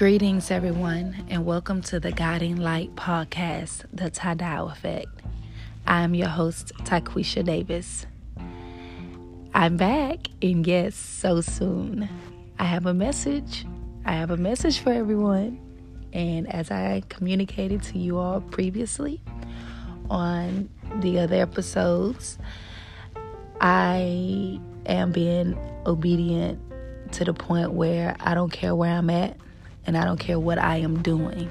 Greetings, everyone, and welcome to the Guiding Light podcast, The Tadao Effect. I am your host, Taquisha Davis. I'm back, and yes, so soon. I have a message. I have a message for everyone. And as I communicated to you all previously on the other episodes, I am being obedient to the point where I don't care where I'm at and I don't care what I am doing.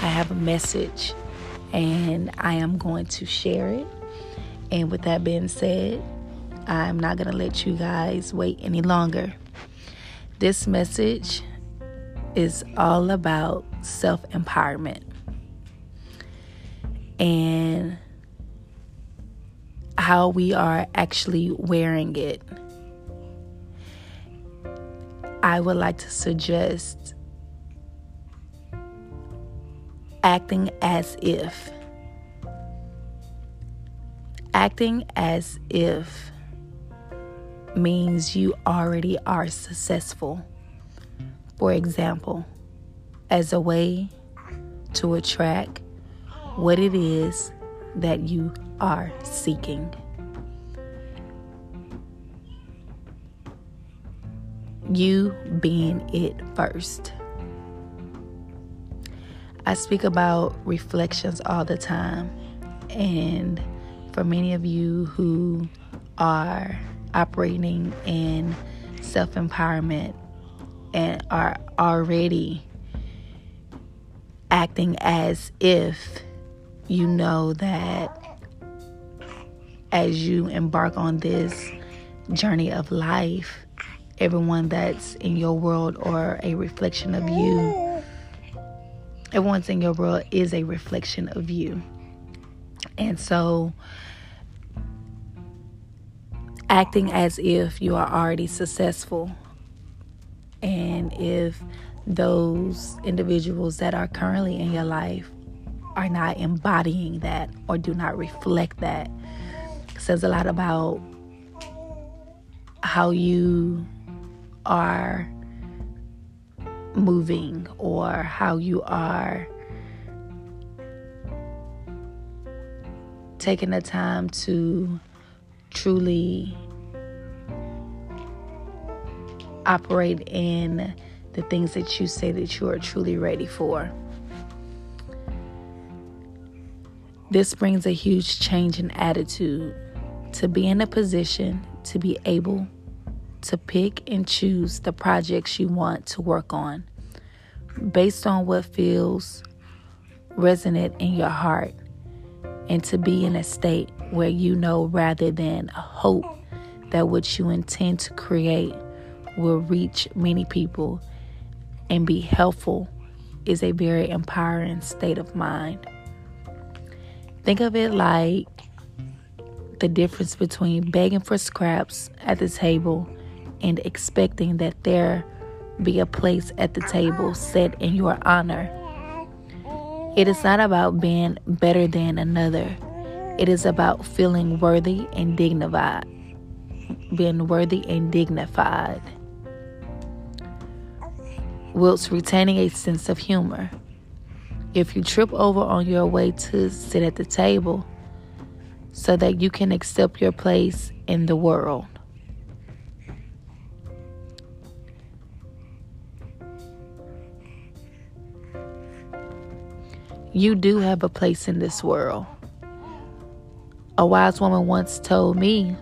I have a message and I am going to share it. And with that being said, I'm not going to let you guys wait any longer. This message is all about self empowerment and how we are actually wearing it. I would like to suggest acting as if. Acting as if means you already are successful. For example, as a way to attract what it is that you are seeking. You being it first. I speak about reflections all the time. And for many of you who are operating in self empowerment and are already acting as if you know that as you embark on this journey of life, everyone that's in your world or a reflection of you everyone's in your world is a reflection of you. And so, acting as if you are already successful, and if those individuals that are currently in your life are not embodying that or do not reflect that, says a lot about how you are moving or how you are taking the time to truly operate in the things that you say that you are truly ready for. This brings a huge change in attitude to be in a position to be able to pick and choose the projects you want to work on based on what feels resonant in your heart and to be in a state where you know rather than hope that what you intend to create will reach many people and be helpful is a very empowering state of mind. Think of it like the difference between begging for scraps at the table and expecting that there be a place at the table set in your honor. It is not about being better than another. It is about feeling worthy and dignified. Being worthy and dignified. Whilst retaining a sense of humor. If you trip over on your way to sit at the table so that you can accept your place in the world. You do have a place in this world. A wise woman once told me,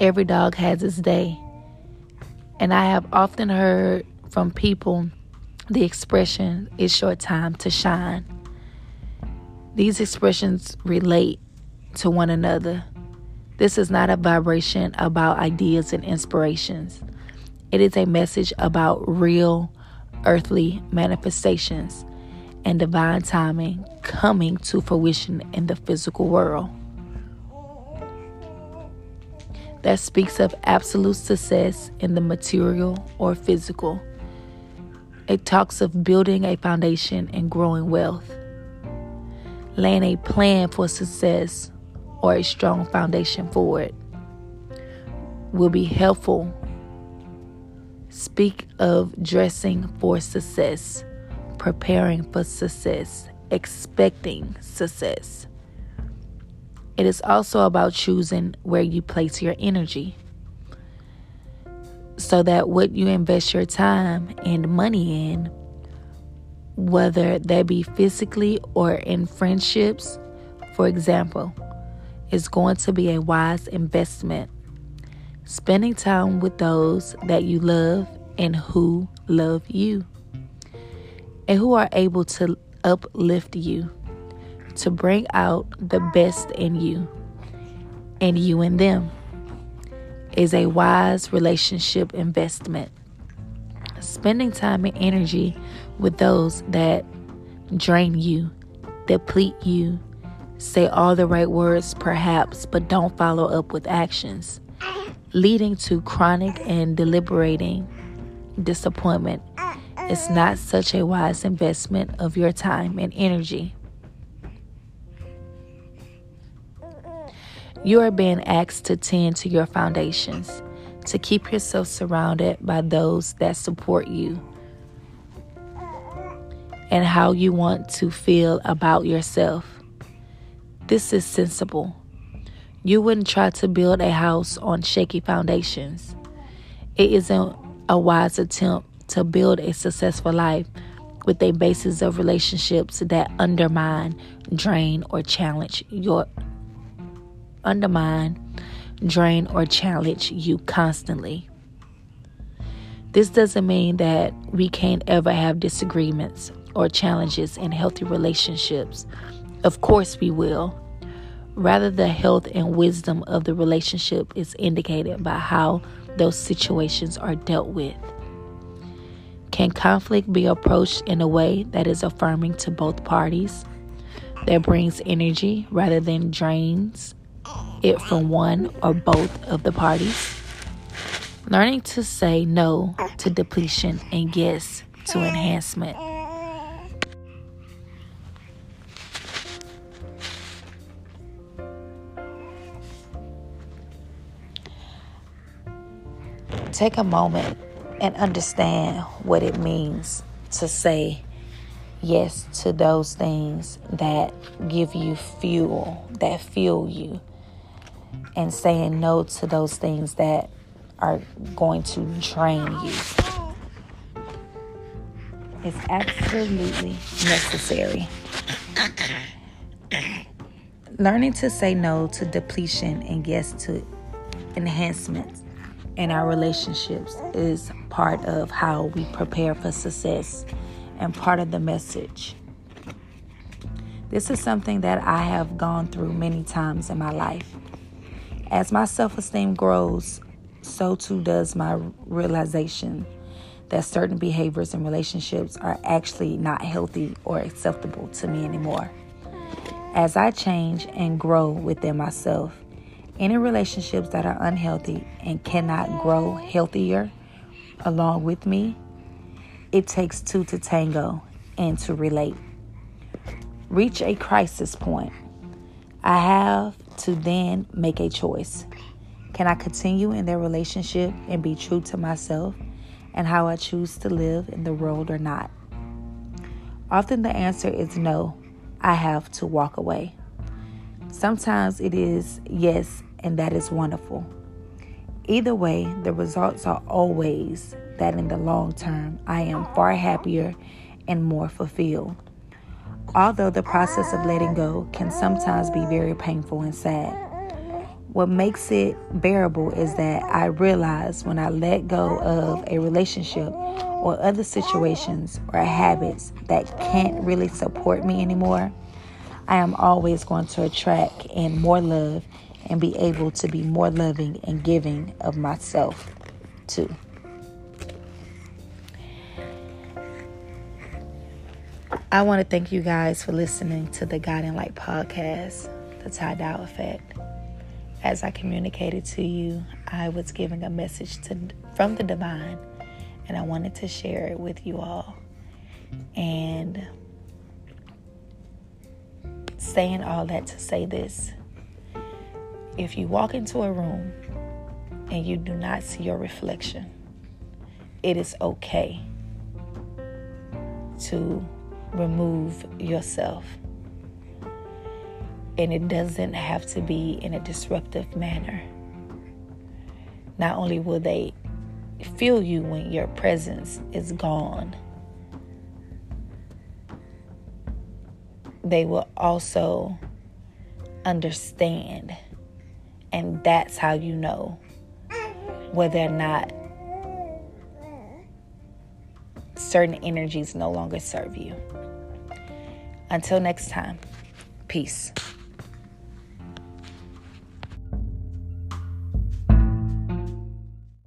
Every dog has its day. And I have often heard from people the expression, It's your time to shine. These expressions relate to one another. This is not a vibration about ideas and inspirations. It is a message about real earthly manifestations and divine timing coming to fruition in the physical world. That speaks of absolute success in the material or physical. It talks of building a foundation and growing wealth, laying a plan for success or a strong foundation for it will be helpful. Speak of dressing for success preparing for success, expecting success. It is also about choosing where you place your energy so that what you invest your time and money in, whether that be physically or in friendships, for example, is going to be a wise investment. Spending time with those that you love and who love you, and who are able to uplift you, to bring out the best in you, and you in them, is a wise relationship investment. Spending time and energy with those that drain you, deplete you, say all the right words perhaps, but don't follow up with actions, leading to chronic and deliberating disappointment is not such a wise investment of your time and energy. You are being asked to tend to your foundations, to keep yourself surrounded by those that support you and how you want to feel about yourself. This is sensible. You wouldn't try to build a house on shaky foundations. It isn't a wise attempt to build a successful life with a basis of relationships that undermine, drain, or challenge your undermine, drain, or challenge you constantly. This doesn't mean that we can't ever have disagreements or challenges in healthy relationships. Of course, we will. Rather, the health and wisdom of the relationship is indicated by how those situations are dealt with. Can conflict be approached in a way that is affirming to both parties, that brings energy rather than drains it from one or both of the parties? Learning to say no to depletion and yes to enhancement. Take a moment and understand what it means to say yes to those things that give you fuel, that fuel you, and saying no to those things that are going to drain you. It's absolutely necessary. Learning to say no to depletion and yes to enhancements in our relationships is part of how we prepare for success and part of the message. This is something that I have gone through many times in my life. As my self esteem grows, so too does my realization that certain behaviors and relationships are actually not healthy or acceptable to me anymore. As I change and grow within myself, any relationships that are unhealthy and cannot grow healthier along with me, it takes two to tango and to relate. Reach a crisis point. I have to then make a choice. Can I continue in their relationship and be true to myself and how I choose to live in the world or not? Often the answer is no. I have to walk away. Sometimes it is yes, and that is wonderful. Either way, the results are always that in the long term, I am far happier and more fulfilled. Although the process of letting go can sometimes be very painful and sad, what makes it bearable is that I realize when I let go of a relationship or other situations or habits that can't really support me anymore, I am always going to attract in more love and be able to be more loving and giving of myself too. I want to thank you guys for listening to the Guiding Light podcast, The Ty Dow Effect. As I communicated to you, I was giving a message to, from the divine, and I wanted to share it with you all. And saying all that to say this if you walk into a room and you do not see your reflection, it is okay to remove yourself. And it doesn't have to be in a disruptive manner. Not only will they feel you when your presence is gone, they will also understand. And that's how you know whether or not certain energies no longer serve you. Until next time, peace.